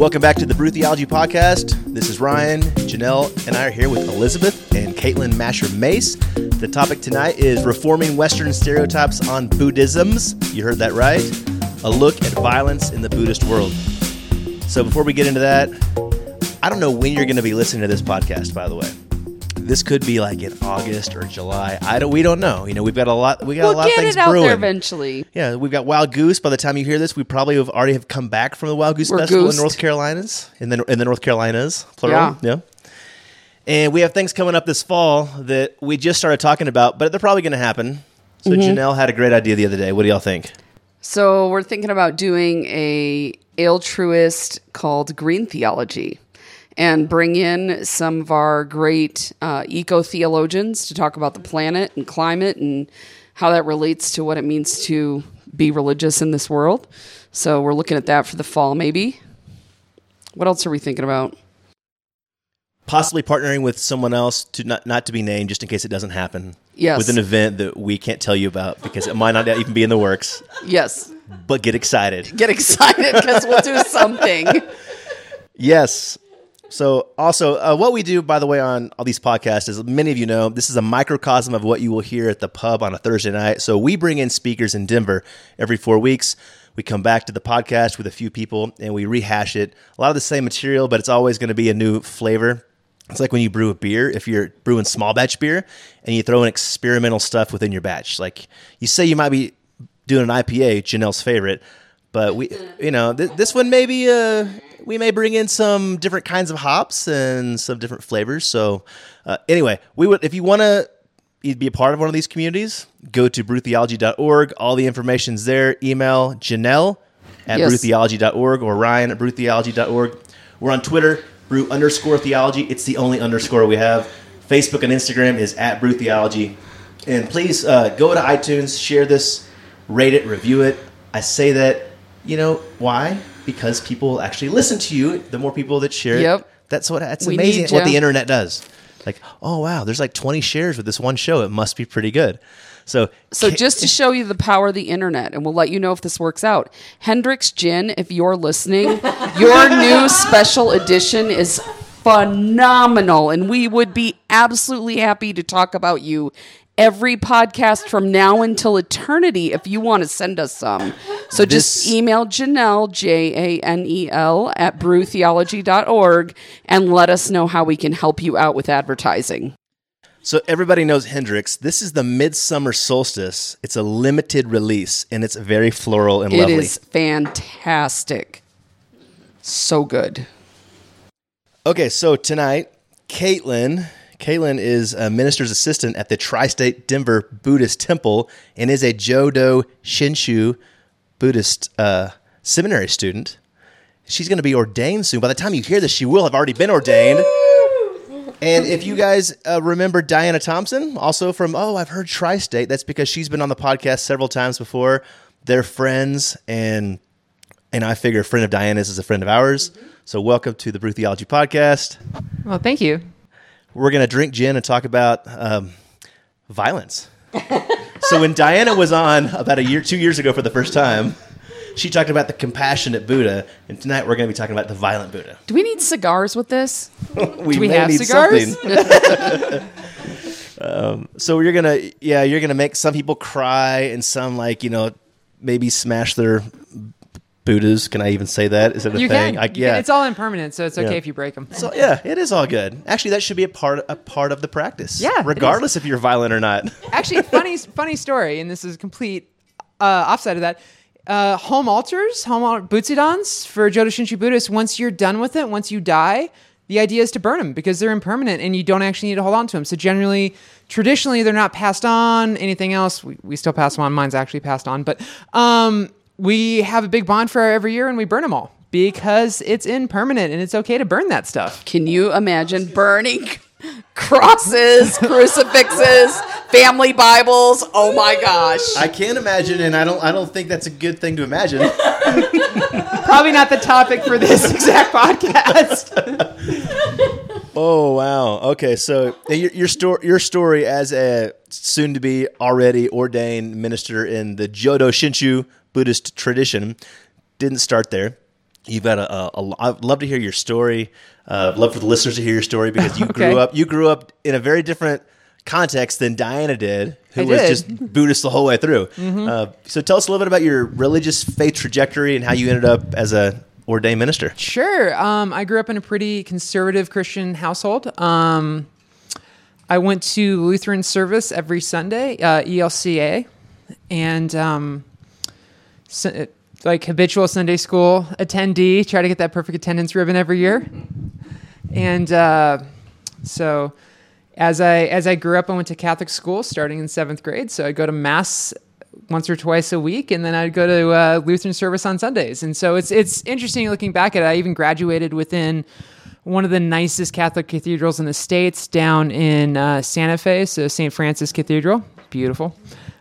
Welcome back to the Brew Theology Podcast. This is Ryan, Janelle, and I are here with Elizabeth and Caitlin Masher Mace. The topic tonight is reforming Western stereotypes on Buddhisms. You heard that right. A look at violence in the Buddhist world. So before we get into that, I don't know when you're going to be listening to this podcast. By the way, this could be like in August or July. I don't. We don't know. You know, we've got a lot. We got We'll a lot of get things it out brewing. there eventually. Yeah, we've got Wild Goose. By the time you hear this, we probably have already have come back from the Wild Goose We're Festival goosed. in North Carolinas, in the in the North Carolinas, plural. Yeah. And we have things coming up this fall that we just started talking about, but they're probably going to happen. So Mm-hmm. Janelle had a great idea the other day. What do y'all think? So we're thinking about doing a altruist called Green Theology, and bring in some of our great uh, eco theologians to talk about the planet and climate and how that relates to what it means to be religious in this world. So we're looking at that for the fall, maybe. What else are we thinking about? Possibly partnering with someone else to not not to be named, just in case it doesn't happen. Yes. With an event that we can't tell you about because it might not even be in the works. Yes, But get excited. get excited because we'll do something. Yes. So, also, uh, what we do, by the way, on all these podcasts is many of you know this is a microcosm of what you will hear at the pub on a Thursday night. So, we bring in speakers in Denver every four weeks. We come back to the podcast with a few people and we rehash it. A lot of the same material, but it's always going to be a new flavor. It's like when you brew a beer, if you're brewing small batch beer and you throw in experimental stuff within your batch. Like you say, you might be doing an IPA, Janelle's favorite, but we, you know, th- this one maybe uh, we may bring in some different kinds of hops and some different flavors. So, uh, anyway, we would if you want to be a part of one of these communities, go to brewtheology.org. All the information's there. Email Janelle at Yes. brewtheology.org or Ryan at brewtheology.org. We're on Twitter, brew underscore theology. It's the only underscore we have. Facebook and Instagram is at brew theology. And please uh, go to iTunes, share this, rate it, review it. I say that, you know, why? Because people actually listen to you. The more people that share Yep. it, that's what that's We amazing what the internet does. Like, oh wow, there's like 20 shares with this one show. It must be pretty good. So, So just to show you the power of the internet, and we'll let you know if this works out. Hendrick's Gin, if you're listening, your new special edition is phenomenal, and we would be absolutely happy to talk about you every podcast from now until eternity if you want to send us some. So just This- email Janelle, J A N E L, at brewtheology.org and let us know how we can help you out with advertising. So everybody knows Hendrick's. This is the Midsummer Solstice. It's a limited release, and it's very floral and It lovely. is fantastic. So good. Okay, so tonight, Caitlin. Caitlin is a minister's assistant at the Tri-State Denver Buddhist Temple and is a Jodo Shinshu Buddhist uh, seminary student. She's going to be ordained soon. By the time you hear this, she will have already been ordained. And if you guys uh, remember Diana Thompson, also from Oh, I've heard Tri-State. That's because she's been on the podcast several times before. They're friends, and and I figure a friend of Diana's is a friend of ours. So welcome to the Brew Theology Podcast. Well, thank you. We're gonna drink gin and talk about um, violence. so when Diana was on about a year, two years ago for the first time, she talked about the compassionate Buddha, and tonight we're gonna be talking about the violent Buddha. Do we need cigars with this? We, we may have cigars? um, so you're gonna, yeah, you're gonna make some people cry and some like you know maybe smash their Buddhas. Can I even say that? Is it a You thing? can. I, yeah. It's all impermanent, so it's okay Yeah. if you break them. So yeah, it is all good. Actually, that should be a part a part of the practice. Yeah, regardless if you're violent or not. Actually, funny funny story, and this is a complete uh, offside of that. Uh, home altars, home al- butsudans for Jodo Shinshu Buddhists. Once you're done with it, once you die, the idea is to burn them because they're impermanent and you don't actually need to hold on to them. So generally, traditionally, they're not passed on. Anything else, we, we still pass them on. Mine's actually passed on, but um, we have a big bonfire every year and we burn them all because it's impermanent and it's okay to burn that stuff. Can you imagine burning crosses, crucifixes, family Bibles? Oh my gosh. I can't imagine, and I don't. I don't think that's a good thing to imagine. Probably not the topic for this exact podcast. oh wow. Okay, so your your story your story as a soon to be already ordained minister in the Jodo Shinshu Buddhist tradition didn't start there. You've got a, a, a. I'd love to hear your story. Uh, love for the listeners to hear your story because you Okay. grew up. You grew up in a very different context than Diana did, who I was did. just Buddhist the whole way through. Uh, so tell us a little bit about your religious faith trajectory and how you ended up as a ordained minister. Sure. Um, I grew up in a pretty conservative Christian household. Um, I went to Lutheran service every Sunday, uh, ELCA, and um, like habitual Sunday school attendee. Try to get that perfect attendance ribbon every year. And uh, so, as I as I grew up, I went to Catholic school starting in seventh grade. So I go to mass once or twice a week, and then I'd go to uh, Lutheran service on Sundays. And so it's it's interesting looking back at it. I even graduated within one of the nicest Catholic cathedrals in the states down in uh, Santa Fe, so St. Francis Cathedral, beautiful.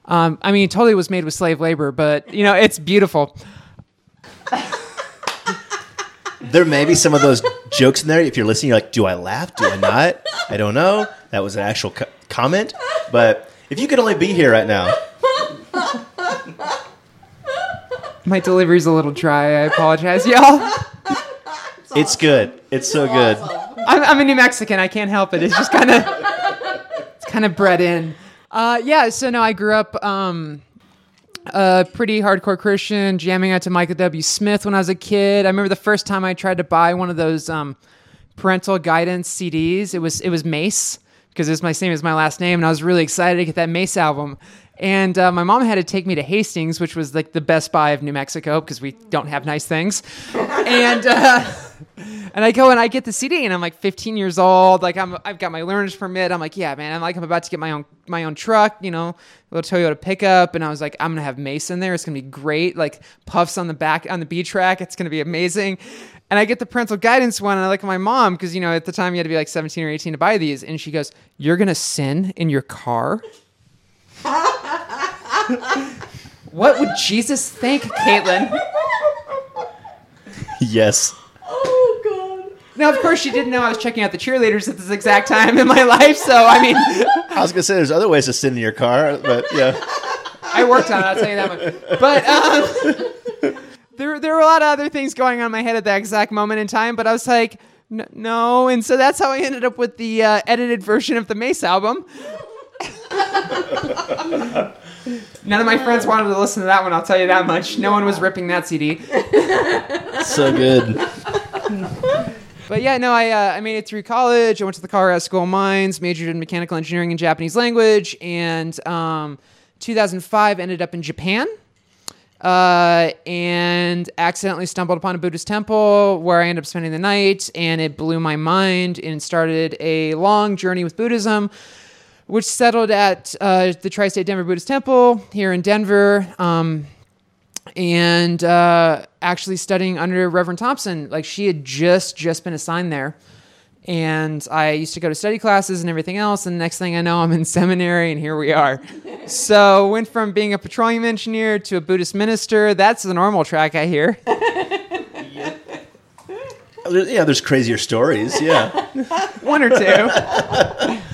Um, I mean, it totally was made with slave labor, but you know, it's beautiful. There may be some of those jokes in there. If you're listening, you're like, "Do I laugh? Do I not? I don't know." That was an actual co- comment, but if you could only be here right now, My delivery's a little dry. I apologize, y'all. it's good. It's so good. I'm, I'm a New Mexican. I can't help it. It's just kind of it's kind of bred in. Uh, yeah. So no, I grew up um, a pretty hardcore Christian, jamming out to Michael W. Smith when I was a kid. I remember the first time I tried to buy one of those um, parental guidance CDs. It was it was Mace because it's my same as my last name, and I was really excited to get that Mace album. And uh, my mom had to take me to Hastings, which was like the Best Buy of New Mexico because we don't have nice things. and uh, and I go and I get the CD, and I'm like 15 years old. Like I'm, I've got my learner's permit. I'm like, yeah, man. I'm like, I'm about to get my own, my own truck. You know, little Toyota pickup. And I was like, I'm gonna have Mace in there. It's gonna be great. Like puffs on the back on the B track. It's gonna be amazing. And I get the parental guidance one, and I look at my mom because you know at the time you had to be like 17 or 18 to buy these, and she goes, "You're gonna sin in your car." what would Jesus think, Caitlin? Yes. Now, of course, she didn't know I was checking out the cheerleaders at this exact time in my life. So, I mean, I was gonna say there's other ways to sit in your car, but yeah. I worked on it. I'll tell you that much. But um, there, there were a lot of other things going on in my head at that exact moment in time. But I was like, "N- no. And so that's how I ended up with the uh, edited version of the Mace album. None of my friends wanted to listen to that one. I'll tell you that much. No one was ripping that CD. So good. But yeah, no, I uh, I made it through college. I went to the Colorado School of Mines, majored in mechanical engineering and Japanese language, and um, 2005 ended up in Japan. Uh, and accidentally stumbled upon a Buddhist temple where I ended up spending the night, and it blew my mind and started a long journey with Buddhism, which settled at uh, the Tri State Denver Buddhist Temple here in Denver. Um, and uh, actually studying under Reverend Thompson. Like she had just just been assigned there, and I used to go to study classes and everything else. And next thing I know, I'm in seminary, and here we are. so went from being a petroleum engineer to a Buddhist minister. That's the normal track I hear. Yeah, there's crazier stories. Yeah. One or two.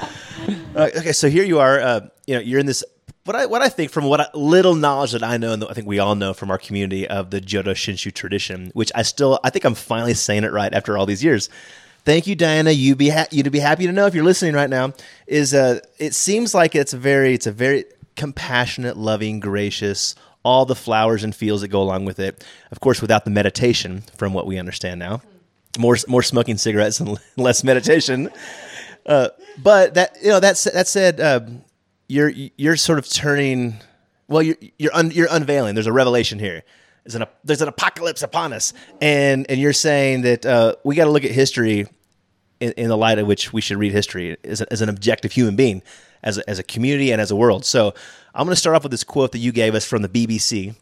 Uh, okay, so here you are. Uh, you know, you're in this. What I what I think from what I, little knowledge that I know, and I think we all know from our community of the Jodo Shinshu tradition, which I still I think I'm finally saying it right after all these years. Thank you, Diana. You be ha- you'd be happy to know if you're listening right now. Is uh, it seems like it's a very it's a very compassionate, loving, gracious. All the flowers and feels that go along with it. Of course, without the meditation, from what we understand now, more more smoking cigarettes and less meditation. Uh, but that you know that that said, uh, you're you're sort of turning. Well, you're you're un, you're unveiling. There's a revelation here. There's an there's an apocalypse upon us, and and you're saying that uh, we got to look at history in, in the light of which we should read history as, a, as an objective human being, as a, as a community and as a world. So I'm going to start off with this quote that you gave us from the BBC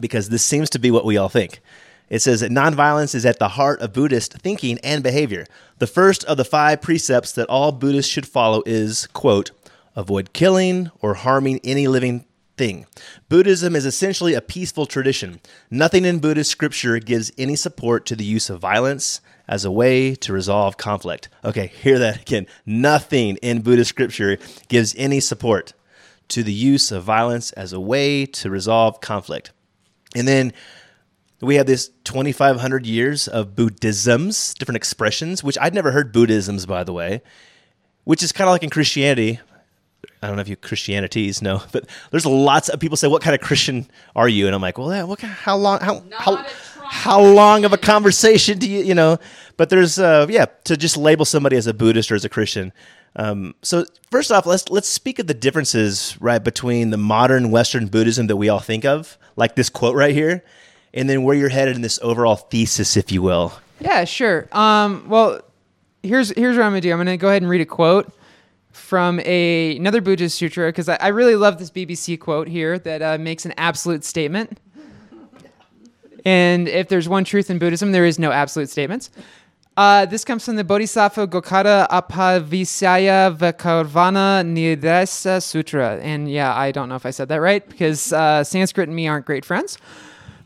because this seems to be what we all think. It says that nonviolence is at the heart of Buddhist thinking and behavior. The first of the five precepts that all Buddhists should follow is, quote, avoid killing or harming any living thing. Buddhism is essentially a peaceful tradition. Nothing in Buddhist scripture gives any support to the use of violence as a way to resolve conflict. Okay, hear that again. Nothing in Buddhist scripture gives any support to the use of violence as a way to resolve conflict. And then we have this 2,500 years of Buddhisms, different expressions, which I'd never heard Buddhisms, by the way, which is kind of like in Christianity. I don't know if you Christianities know, but there's lots of people say, "What kind of Christian are you?" And I'm like, "Well, yeah, what? Kind, how long? How how, how long of a conversation do you you know?" But there's uh, yeah, to just label somebody as a Buddhist or as a Christian. Um, so first off, let's let's speak of the differences right between the modern Western Buddhism that we all think of, like this quote right here, and then where you're headed in this overall thesis, if you will. Yeah, sure. Um, well, here's here's what I'm gonna do. I'm gonna go ahead and read a quote from a another Buddhist sutra because I, I, really love this BBC quote here that uh, makes an absolute statement. And if there's one truth in Buddhism, there is no absolute statements. Uh, this comes from the Bodhisattva Gokada Apavisaya Vakarvana Nidesa Sutra. And yeah, I don't know if I said that right because uh, Sanskrit and me aren't great friends.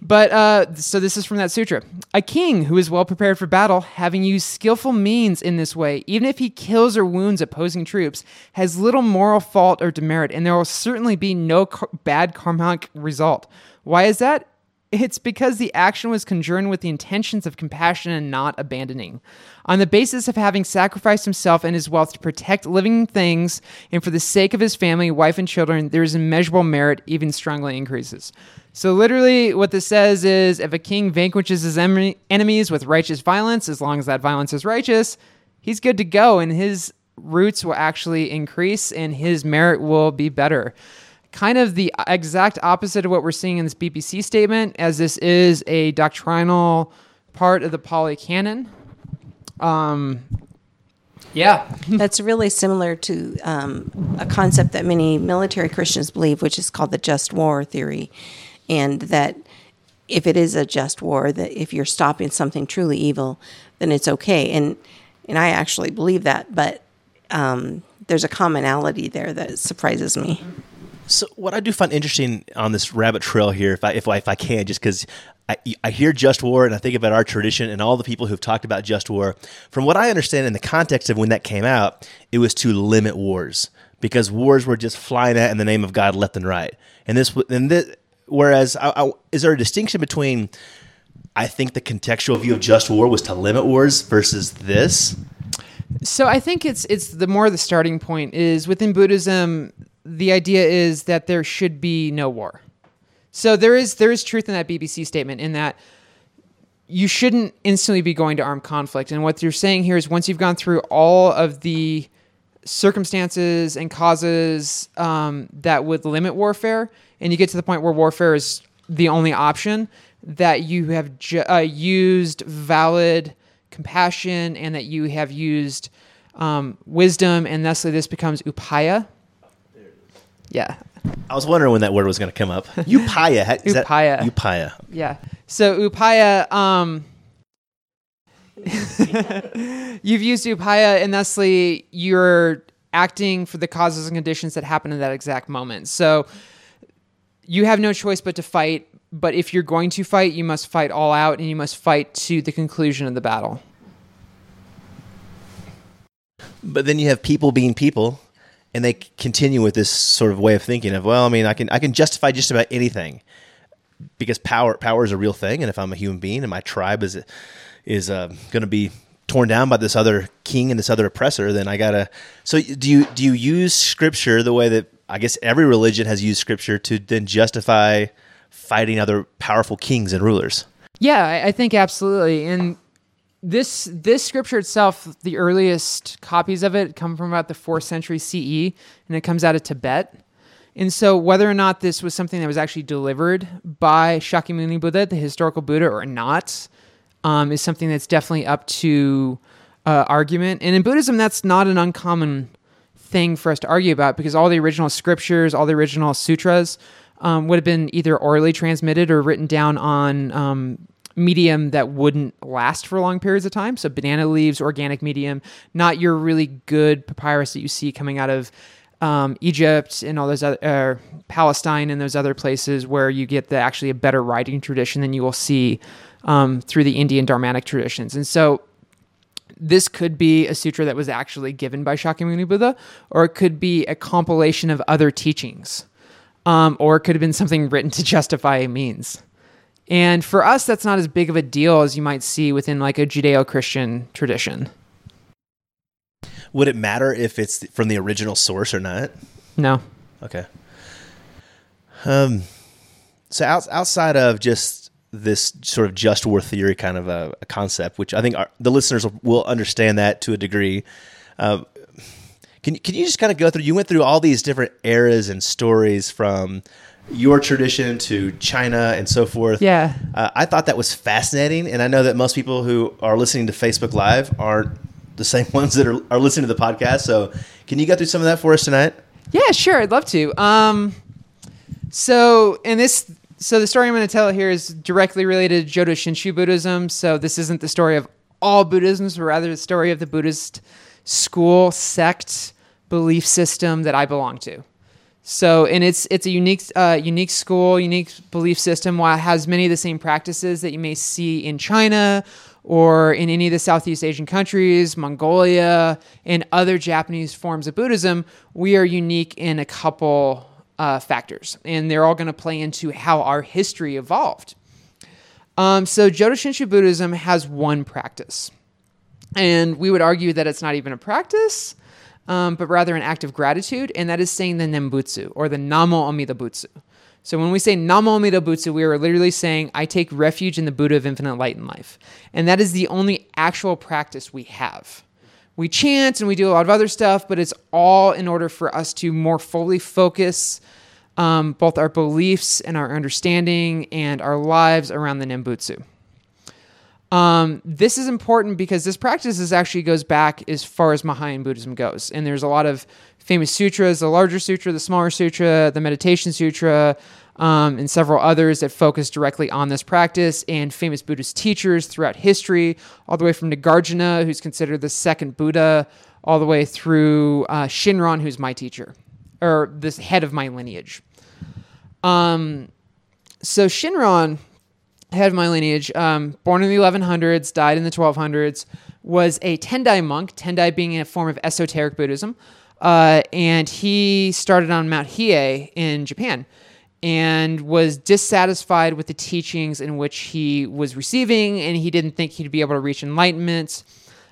But uh, so this is from that sutra. A king who is well prepared for battle, having used skillful means in this way, even if he kills or wounds opposing troops, has little moral fault or demerit, and there will certainly be no car- bad karmic result. Why is that? It's because the action was conjoined with the intentions of compassion and not abandoning. On the basis of having sacrificed himself and his wealth to protect living things and for the sake of his family, wife, and children, there is immeasurable merit, even strongly increases. So, literally, what this says is if a king vanquishes his em- enemies with righteous violence, as long as that violence is righteous, he's good to go, and his roots will actually increase and his merit will be better kind of the exact opposite of what we're seeing in this BBC statement, as this is a doctrinal part of the Pali Canon. Um, yeah. That's really similar to um, a concept that many military Christians believe, which is called the just war theory. And that if it is a just war, that if you're stopping something truly evil, then it's okay. And and I actually believe that, but um, there's a commonality there that surprises me. So what I do find interesting on this rabbit trail here, if I if I, if I can, just because I, hear just war and I think about our tradition and all the people who've talked about just war. From what I understand, in the context of when that came out, it was to limit wars because wars were just flying at in the name of God left and right. And this and this, whereas I, I, is there a distinction between I think the contextual view of just war was to limit wars versus this? So I think it's it's the more the starting point is within Buddhism the idea is that there should be no war. So there is there is truth in that BBC statement in that you shouldn't instantly be going to armed conflict. And what you're saying here is once you've gone through all of the circumstances and causes um, that would limit warfare, and you get to the point where warfare is the only option, that you have ju- uh, used valid compassion and that you have used um, wisdom, and thusly this becomes upaya, yeah. I was wondering when that word was going to come up. Upaya. Is upaya. That, upaya. Yeah. So upaya. Um, you've used upaya, and thusly you're acting for the causes and conditions that happen in that exact moment. So you have no choice but to fight. But if you're going to fight, you must fight all out, and you must fight to the conclusion of the battle. But then you have people being people and they continue with this sort of way of thinking of well i mean i can i can justify just about anything because power power is a real thing. And if i'm a human being and my tribe is is uh, going to be torn down by this other king and this other oppressor then i gotta so do you do you use scripture the way that i guess every religion has used scripture to then justify fighting other powerful kings and rulers? Yeah i think absolutely. And this this scripture itself, the earliest copies of it come from about the fourth century CE, and it comes out of Tibet. And so, whether or not this was something that was actually delivered by Shakyamuni Buddha, the historical Buddha, or not, um, is something that's definitely up to uh, argument. And in Buddhism, that's not an uncommon thing for us to argue about because all the original scriptures, all the original sutras, um, would have been either orally transmitted or written down on um, medium that wouldn't last for long periods of time. So banana leaves, organic medium, not your really good papyrus that you see coming out of um, Egypt and all those other uh, Palestine and those other places where you get the actually a better writing tradition than you will see um, through the Indian Dharmatic traditions. And so this could be a sutra that was actually given by Shakyamuni Buddha, or it could be a compilation of other teachings, um, or it could have been something written to justify means And for us, that's not as big of a deal as you might see within like a Judeo Christian tradition. Would it matter if it's from the original source or not? No. Okay. Um, so out, outside of just this sort of just war theory kind of a, a concept, which I think our, the listeners will, understand that to a degree. Um, can can you just kind of go through? You went through all these different eras and stories from your tradition to China and so forth. Yeah. Uh, I thought that was fascinating, and I know that most people who are listening to Facebook Live aren't the same ones that are, are listening to the podcast. So, can you go through some of that for us tonight? Yeah, sure. I'd love to. Um, so, and this, so the story I'm going to tell here is directly related to Jodo Shinshu Buddhism. So, this isn't the story of all Buddhisms, but rather the story of the Buddhist school, sect, belief system that I belong to. So, and it's it's a unique uh, unique school, unique belief system. While it has many of the same practices that you may see in China or in any of the Southeast Asian countries, Mongolia, and other Japanese forms of Buddhism, we are unique in a couple uh, factors, and they're all going to play into how our history evolved. Um, so, Jodo Shinshu Buddhism has one practice, and we would argue that it's not even a practice um, but rather an act of gratitude, and that is saying the Nembutsu or the Namo Amida Butsu. So when we say Namo Amida Butsu, we are literally saying, I take refuge in the Buddha of infinite light and life. And that is the only actual practice we have. We chant and we do a lot of other stuff, but it's all in order for us to more fully focus um, both our beliefs and our understanding and our lives around the Nembutsu. Um, this is important because this practice is actually goes back as far as Mahayana Buddhism goes, and there's a lot of famous sutras: the larger sutra, the smaller sutra, the meditation sutra, um, and several others that focus directly on this practice. And famous Buddhist teachers throughout history, all the way from Nagarjuna, who's considered the second Buddha, all the way through uh, Shinran, who's my teacher, or this head of my lineage. Um, so Shinran head of my lineage, um, born in the 1100s, died in the 1200s, was a Tendai monk, Tendai being a form of esoteric Buddhism. Uh, and he started on Mount Hiei in Japan and was dissatisfied with the teachings in which he was receiving, and he didn't think he'd be able to reach enlightenment.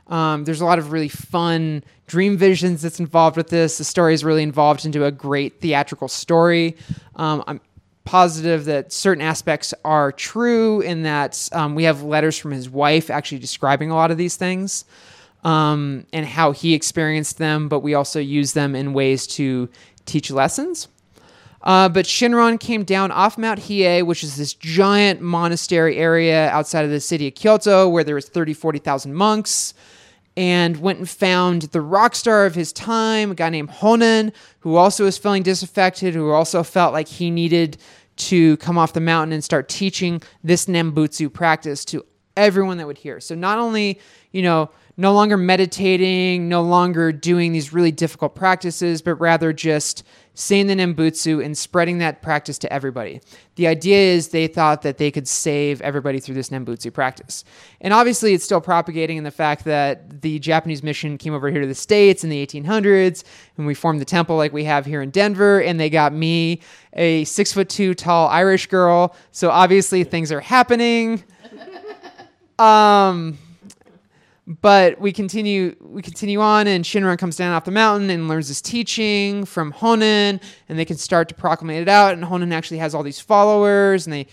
Um, there's a lot of really fun dream visions that's involved with this. The story is really involved into a great theatrical story. Um, I'm positive that certain aspects are true in that um, we have letters from his wife actually describing a lot of these things um, and how he experienced them, but we also use them in ways to teach lessons. Uh, but Shinran came down off Mount Hiei, which is this giant monastery area outside of the city of Kyoto where there was 30, 40,000 monks and went and found the rock star of his time, a guy named Honen, who also was feeling disaffected, who also felt like he needed to come off the mountain and start teaching this Nembutsu practice to everyone that would hear. So not only, you know, no longer meditating, no longer doing these really difficult practices, but rather just saying the Nembutsu and spreading that practice to everybody. The idea is they thought that they could save everybody through this Nembutsu practice. And obviously, it's still propagating in the fact that the Japanese mission came over here to the States in the 1800s, and we formed the temple like we have here in Denver, and they got me, a six foot two tall Irish girl. So obviously, things are happening. Um, but we continue we continue on and Shinran comes down off the mountain and learns this teaching from Honen and they can start to proclamate it out. And Honen actually has all these followers and they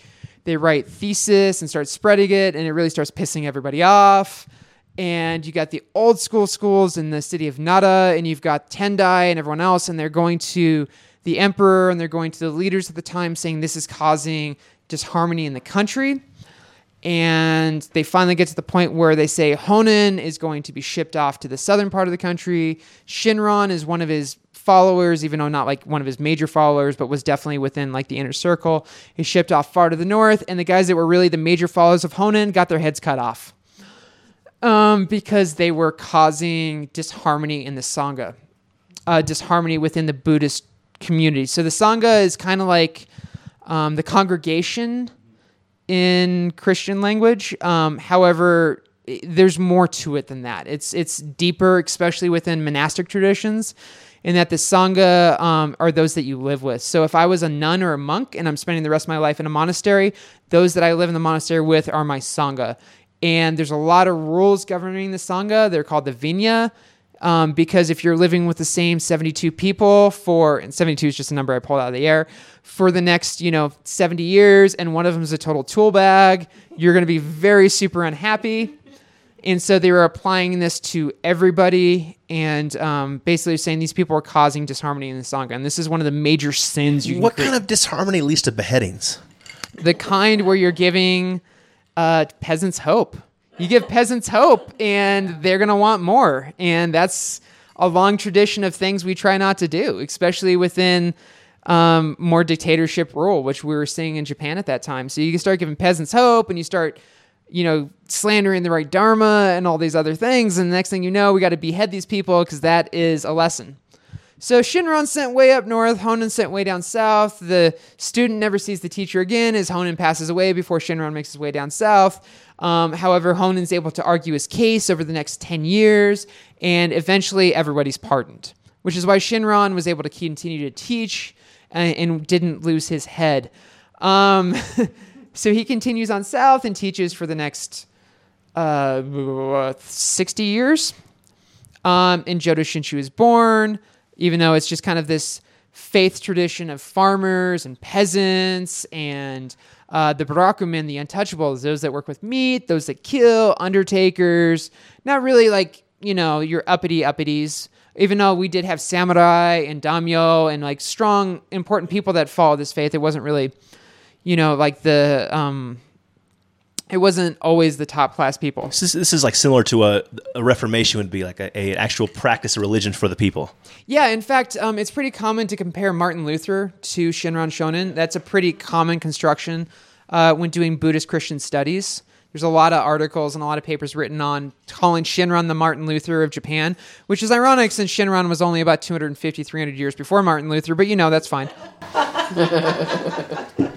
they write thesis and start spreading it and it really starts pissing everybody off. And you got the old school schools in the city of Nara and you've got Tendai and everyone else and they're going to the emperor and they're going to the leaders at the time saying this is causing disharmony in the country and they finally get to the point where they say Honen is going to be shipped off to the southern part of the country. Shinran is one of his followers, even though not like one of his major followers, but was definitely within like the inner circle. He's shipped off far to the north, and the guys that were really the major followers of Honen got their heads cut off um, because they were causing disharmony in the Sangha, uh, disharmony within the Buddhist community. So the Sangha is kind of like um, the congregation in Christian language. Um, however, there's more to it than that. It's it's deeper, especially within monastic traditions. in that the sangha um, are those that you live with. So if I was a nun or a monk and I'm spending the rest of my life in a monastery, those that I live in the monastery with are my sangha. And there's a lot of rules governing the sangha. They're called the vinaya. Um, because if you're living with the same 72 people for, and 72 is just a number I pulled out of the air, for the next, you know, 70 years, and one of them is a total tool bag, you're going to be very super unhappy. And so they were applying this to everybody and um, basically saying these people are causing disharmony in the Sangha. And this is one of the major sins you What kind of disharmony leads to beheadings? the kind where you're giving uh, peasants hope. You give peasants hope, and they're going to want more. And that's a long tradition of things we try not to do, especially within um, more dictatorship rule, which we were seeing in Japan at that time. So you can start giving peasants hope, and you start, you know, slandering the right dharma and all these other things. And the next thing you know, we got to behead these people because that is a lesson. So Shinran sent way up north, Honen sent way down south. The student never sees the teacher again as Honen passes away before Shinran makes his way down south. Um, however, Honen's able to argue his case over the next 10 years, and eventually everybody's pardoned, which is why Shinran was able to continue to teach and, and didn't lose his head. Um, so he continues on south and teaches for the next uh, 60 years um, and Jodo Shinshu is born, even though it's just kind of this faith tradition of farmers and peasants and uh, the Burakumin, the untouchables, those that work with meat, those that kill, undertakers, not really like, you know, your uppity uppities. Even though we did have samurai and daimyo and like strong, important people that follow this faith, it wasn't really, you know, like the, um, it wasn't always the top class people. This is, this is like similar to a, a reformation would be like a, a actual practice of religion for the people. Yeah, in fact, um, it's pretty common to compare Martin Luther to Shinran Shonin. That's a pretty common construction uh, when doing Buddhist Christian studies. There's a lot of articles and a lot of papers written on calling Shinran the Martin Luther of Japan, which is ironic since Shinran was only about 250, 300 years before Martin Luther, but you know, that's fine.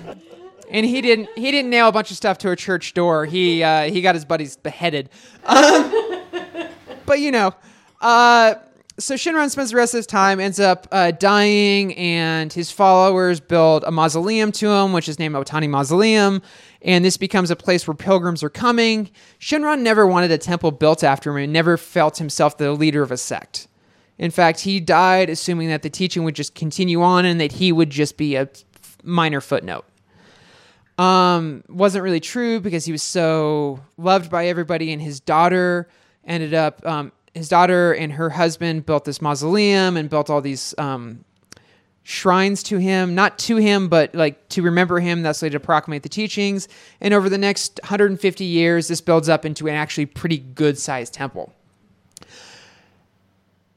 and he didn't he didn't nail a bunch of stuff to a church door. He uh, he got his buddies beheaded. Um, but you know, uh, so Shinran spends the rest of his time, ends up uh, dying, and his followers build a mausoleum to him, which is named Otani Mausoleum. And this becomes a place where pilgrims are coming. Shinran never wanted a temple built after him and never felt himself the leader of a sect. In fact, he died assuming that the teaching would just continue on and that he would just be a minor footnote. Um, wasn't really true because he was so loved by everybody, and his daughter ended up. Um, his daughter and her husband built this mausoleum and built all these um, shrines to him, not to him, but like to remember him. That's way to proclamate the teachings. And over the next 150 years, this builds up into an actually pretty good sized temple.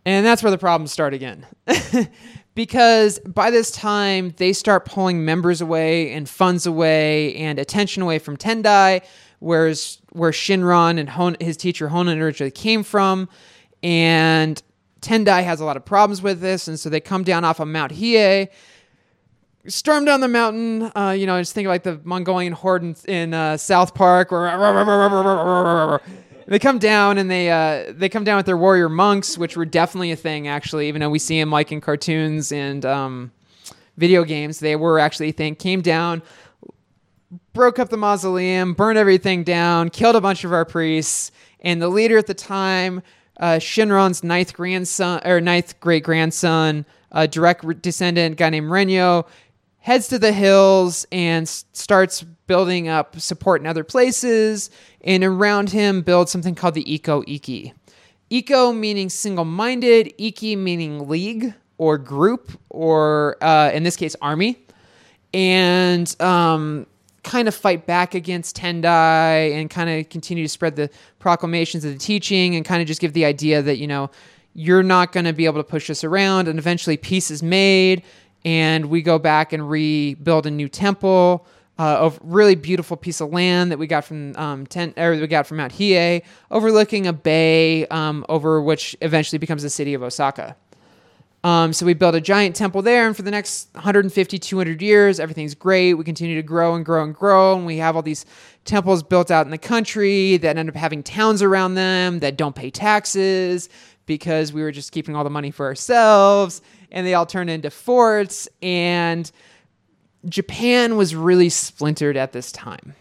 And that's where the problems start again. because by this time, they start pulling members away and funds away and attention away from Tendai, whereas where Shinran and Hon- his teacher Honen originally came from. And Tendai has a lot of problems with this, and so they come down off of Mount Hiei, storm down the mountain. Uh, you know, just think of like the Mongolian horde in, in uh, South Park, they come down and they uh, they come down with their warrior monks, which were definitely a thing actually. Even though we see them like in cartoons and um, video games, they were actually a thing. Came down, broke up the mausoleum, burned everything down, killed a bunch of our priests, and the leader at the time, uh, Shinran's ninth grandson or ninth great grandson, a direct descendant, guy named Rennyo, heads to the hills and starts building up support in other places, and around him build something called the Ikko Ikki. Ikko meaning single-minded, Ikki meaning league or group, or uh, in this case, army and um, kind of fight back against Tendai and kind of continue to spread the proclamations of the teaching and kind of just give the idea that, you know, you're not going to be able to push us around. And eventually peace is made and we go back and rebuild a new temple. Uh, a really beautiful piece of land that we got from um, ten, or we got from Mount Hiei, overlooking a bay, um, over which eventually becomes the city of Osaka. Um, so we built a giant temple there, and for the next 150, 200 years, everything's great. We continue to grow and grow and grow, and we have all these temples built out in the country that end up having towns around them that don't pay taxes because we were just keeping all the money for ourselves, and they all turn into forts. And Japan was really splintered at this time,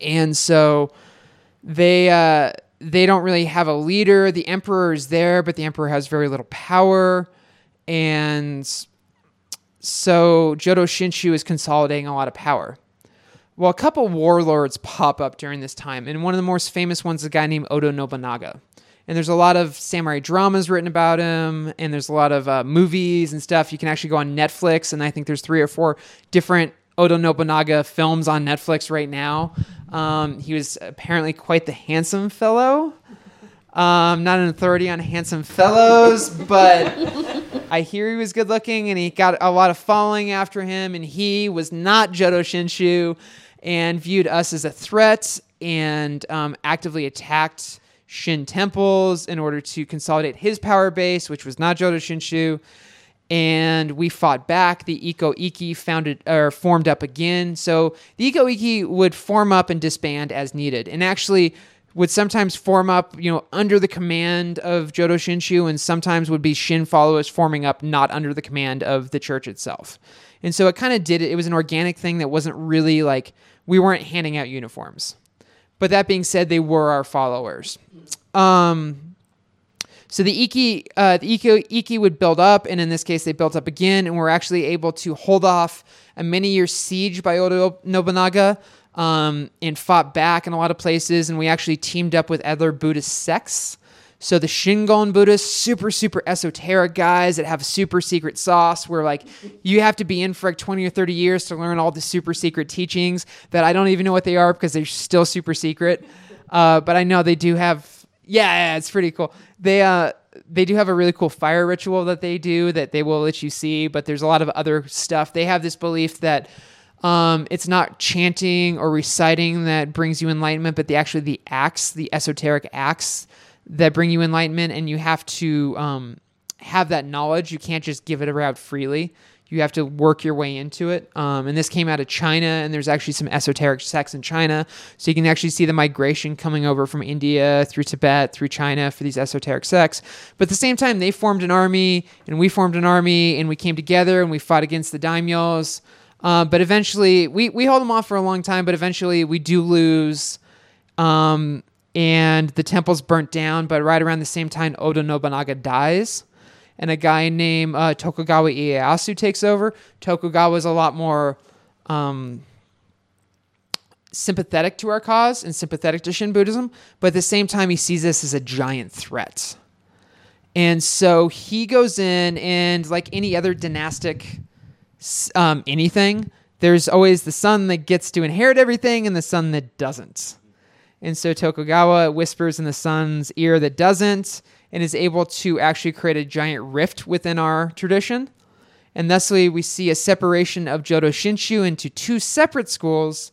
and so they. Uh, they don't really have a leader. The emperor is there, but the emperor has very little power. And so Jodo Shinshu is consolidating a lot of power. Well, a couple warlords pop up during this time, and one of the most famous ones is a guy named Oda Nobunaga. And there's a lot of samurai dramas written about him, and there's a lot of uh, movies and stuff. You can actually go on Netflix, and I think there's three or four different Oda Nobunaga films on Netflix right now. Um, he was apparently quite the handsome fellow. Um, not an authority on handsome fellows, but I hear he was good looking and he got a lot of following after him. And he was not Jodo Shinshu and viewed us as a threat and um, actively attacked Shin temples in order to consolidate his power base, which was not Jodo Shinshu and we fought back. The Ikko Ikki founded or formed up again. So the Ikko Ikki would form up and disband as needed, and actually would sometimes form up, you know, under the command of Jodo Shinshu, and sometimes would be Shin followers forming up not under the command of the church itself. And so it kind of did it. It was an organic thing that wasn't really like we weren't handing out uniforms. But that being said, they were our followers. Um, so the Ikki, uh, the Ikki, Ikki would build up, and in this case, they built up again, and were actually able to hold off a many-year siege by Oda Nobunaga, um, and fought back in a lot of places. And we actually teamed up with other Buddhist sects. So the Shingon Buddhists, super super esoteric guys that have super secret sauce, where like you have to be in for like twenty or thirty years to learn all the super secret teachings that I don't even know what they are because they're still super secret. Uh, but I know they do have yeah, yeah, it's pretty cool. They uh they do have a really cool fire ritual that they do that they will let you see, but there's a lot of other stuff. They have this belief that um, it's not chanting or reciting that brings you enlightenment, but the actually the acts, the esoteric acts that bring you enlightenment, and you have to um, have that knowledge. You can't just give it around freely you have to work your way into it. Um, and this came out of China, and there's actually some esoteric sects in China. So you can actually see the migration coming over from India through Tibet, through China for these esoteric sects. But at the same time, they formed an army, and we formed an army, and we came together and we fought against the daimyos. Uh, but eventually, we, we hold them off for a long time, but eventually we do lose. Um, and the temple's burnt down, but right around the same time, Oda Nobunaga dies and a guy named uh, Tokugawa Ieyasu takes over. Tokugawa is a lot more um, sympathetic to our cause and sympathetic to Shin Buddhism, but at the same time, he sees this as a giant threat. And so he goes in, and like any other dynastic um, anything, there's always the son that gets to inherit everything and the son that doesn't. And so Tokugawa whispers in the sun's ear that doesn't, and is able to actually create a giant rift within our tradition. And thusly, we see a separation of Jodo Shinshu into two separate schools.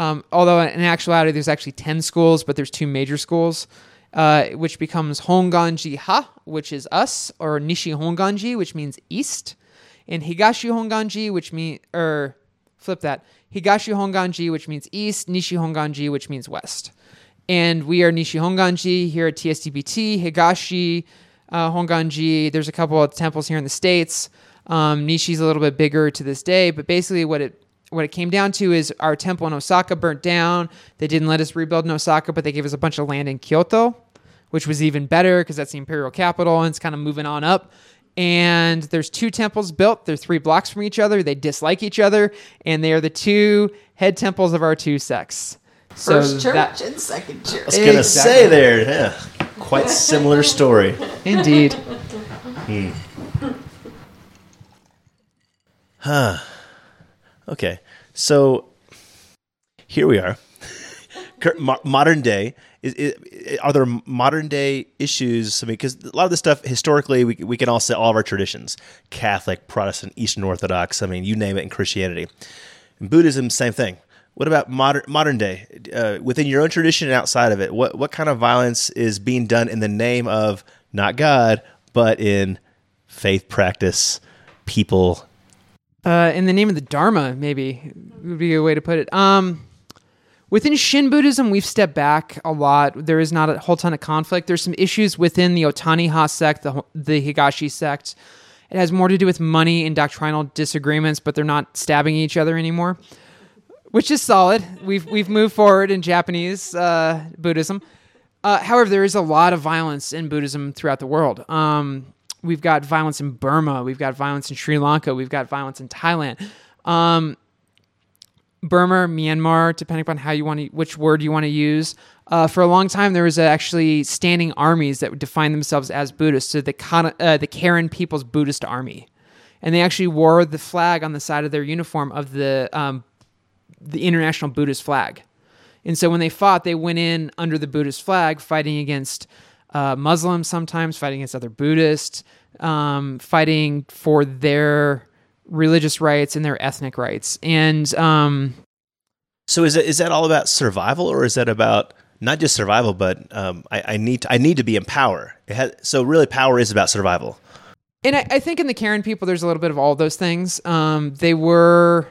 Um, although in actuality, there's actually 10 schools, but there's two major schools, uh, which becomes Honganji Ha, which is us, or Nishi Honganji, which means east, and Higashi Honganji, which means, or flip that, Higashi Honganji, which means east, Nishi Honganji, which means west and we are Nishi Honganji here at TSTBT, Higashi uh, Honganji. There's a couple of temples here in the states. Um, Nishi's a little bit bigger to this day, but basically what it what it came down to is our temple in Osaka burnt down. They didn't let us rebuild in Osaka, but they gave us a bunch of land in Kyoto, which was even better because that's the imperial capital and it's kind of moving on up. And there's two temples built. They're three blocks from each other. They dislike each other, and they are the two head temples of our two sects. First church that, and second church. I was gonna say there, yeah, quite similar story. Indeed. Hmm. Huh. Okay, so here we are. modern day is, is, are there modern day issues i mean because a lot of this stuff historically we, we can all say all of our traditions catholic protestant eastern orthodox i mean you name it in christianity in buddhism same thing what about modern modern day uh, within your own tradition and outside of it? What what kind of violence is being done in the name of not God but in faith practice people? Uh, in the name of the Dharma, maybe would be a way to put it. Um, within Shin Buddhism, we've stepped back a lot. There is not a whole ton of conflict. There's some issues within the Otaniha sect, the, the Higashi sect. It has more to do with money and doctrinal disagreements, but they're not stabbing each other anymore, which is solid. We've we've moved forward in Japanese uh, Buddhism. Uh, however, there is a lot of violence in Buddhism throughout the world. Um, we've got violence in Burma, we've got violence in Sri Lanka, we've got violence in Thailand. Um, Burma, Myanmar, depending upon how you want to, which word you want to use. Uh, for a long time, there was actually standing armies that would define themselves as Buddhists. So the uh, the Karen People's Buddhist Army, and they actually wore the flag on the side of their uniform of the um, the International Buddhist flag. And so when they fought, they went in under the Buddhist flag, fighting against uh, Muslims, sometimes fighting against other Buddhists, um, fighting for their religious rights and their ethnic rights. And um, So is it is that all about survival, or is that about not just survival, but um, I, I need to, I need to be in power? It has, so really, power is about survival. And I, I think in the Karen people, there's a little bit of all those things. Um, they were,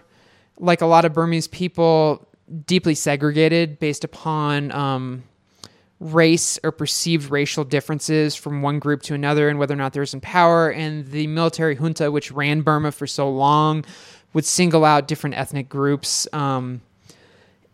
like a lot of Burmese people, deeply segregated based upon um, race or perceived racial differences from one group to another and whether or not there's in power. And the military junta, which ran Burma for so long, would single out different ethnic groups. Um,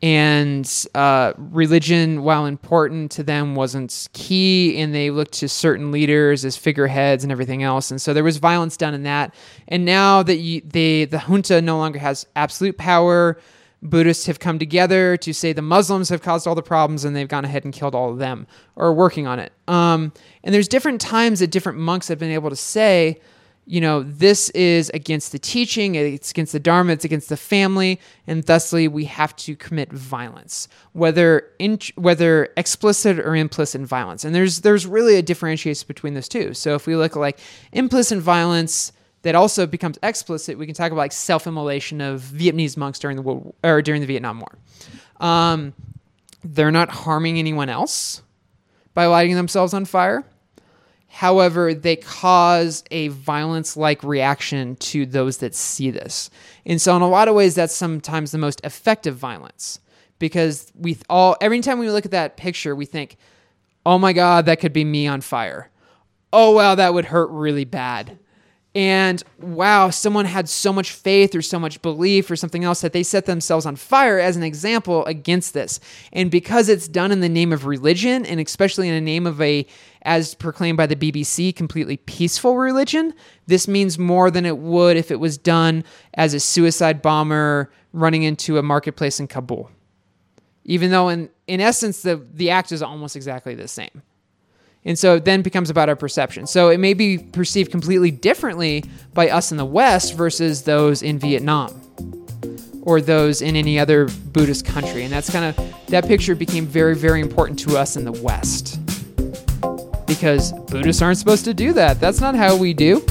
and uh, religion, while important to them, wasn't key, and they looked to certain leaders as figureheads and everything else. And so there was violence done in that. And now that you, they, the junta no longer has absolute power, Buddhists have come together to say the Muslims have caused all the problems, and they've gone ahead and killed all of them or working on it. Um, and there's different times that different monks have been able to say, you know, this is against the teaching, it's against the Dharma, it's against the family, and thusly we have to commit violence, whether in, whether explicit or implicit violence. And there's there's really a differentiation between those two. So if we look at like implicit violence that also becomes explicit, we can talk about like self-immolation of Vietnamese monks during the world or during the Vietnam War. Um, they're not harming anyone else by lighting themselves on fire. However, they cause a violence like reaction to those that see this. And so, in a lot of ways, that's sometimes the most effective violence because we all, every time we look at that picture, we think, oh my God, that could be me on fire. Oh, wow, that would hurt really bad. And wow, someone had so much faith or so much belief or something else that they set themselves on fire as an example against this. And because it's done in the name of religion, and especially in the name of a, as proclaimed by the BBC, completely peaceful religion, this means more than it would if it was done as a suicide bomber running into a marketplace in Kabul. Even though, in, in essence, the, the act is almost exactly the same. And so it then becomes about our perception. So it may be perceived completely differently by us in the West versus those in Vietnam or those in any other Buddhist country. And that's kind of, that picture became very, very important to us in the West because Buddhists aren't supposed to do that. That's not how we do.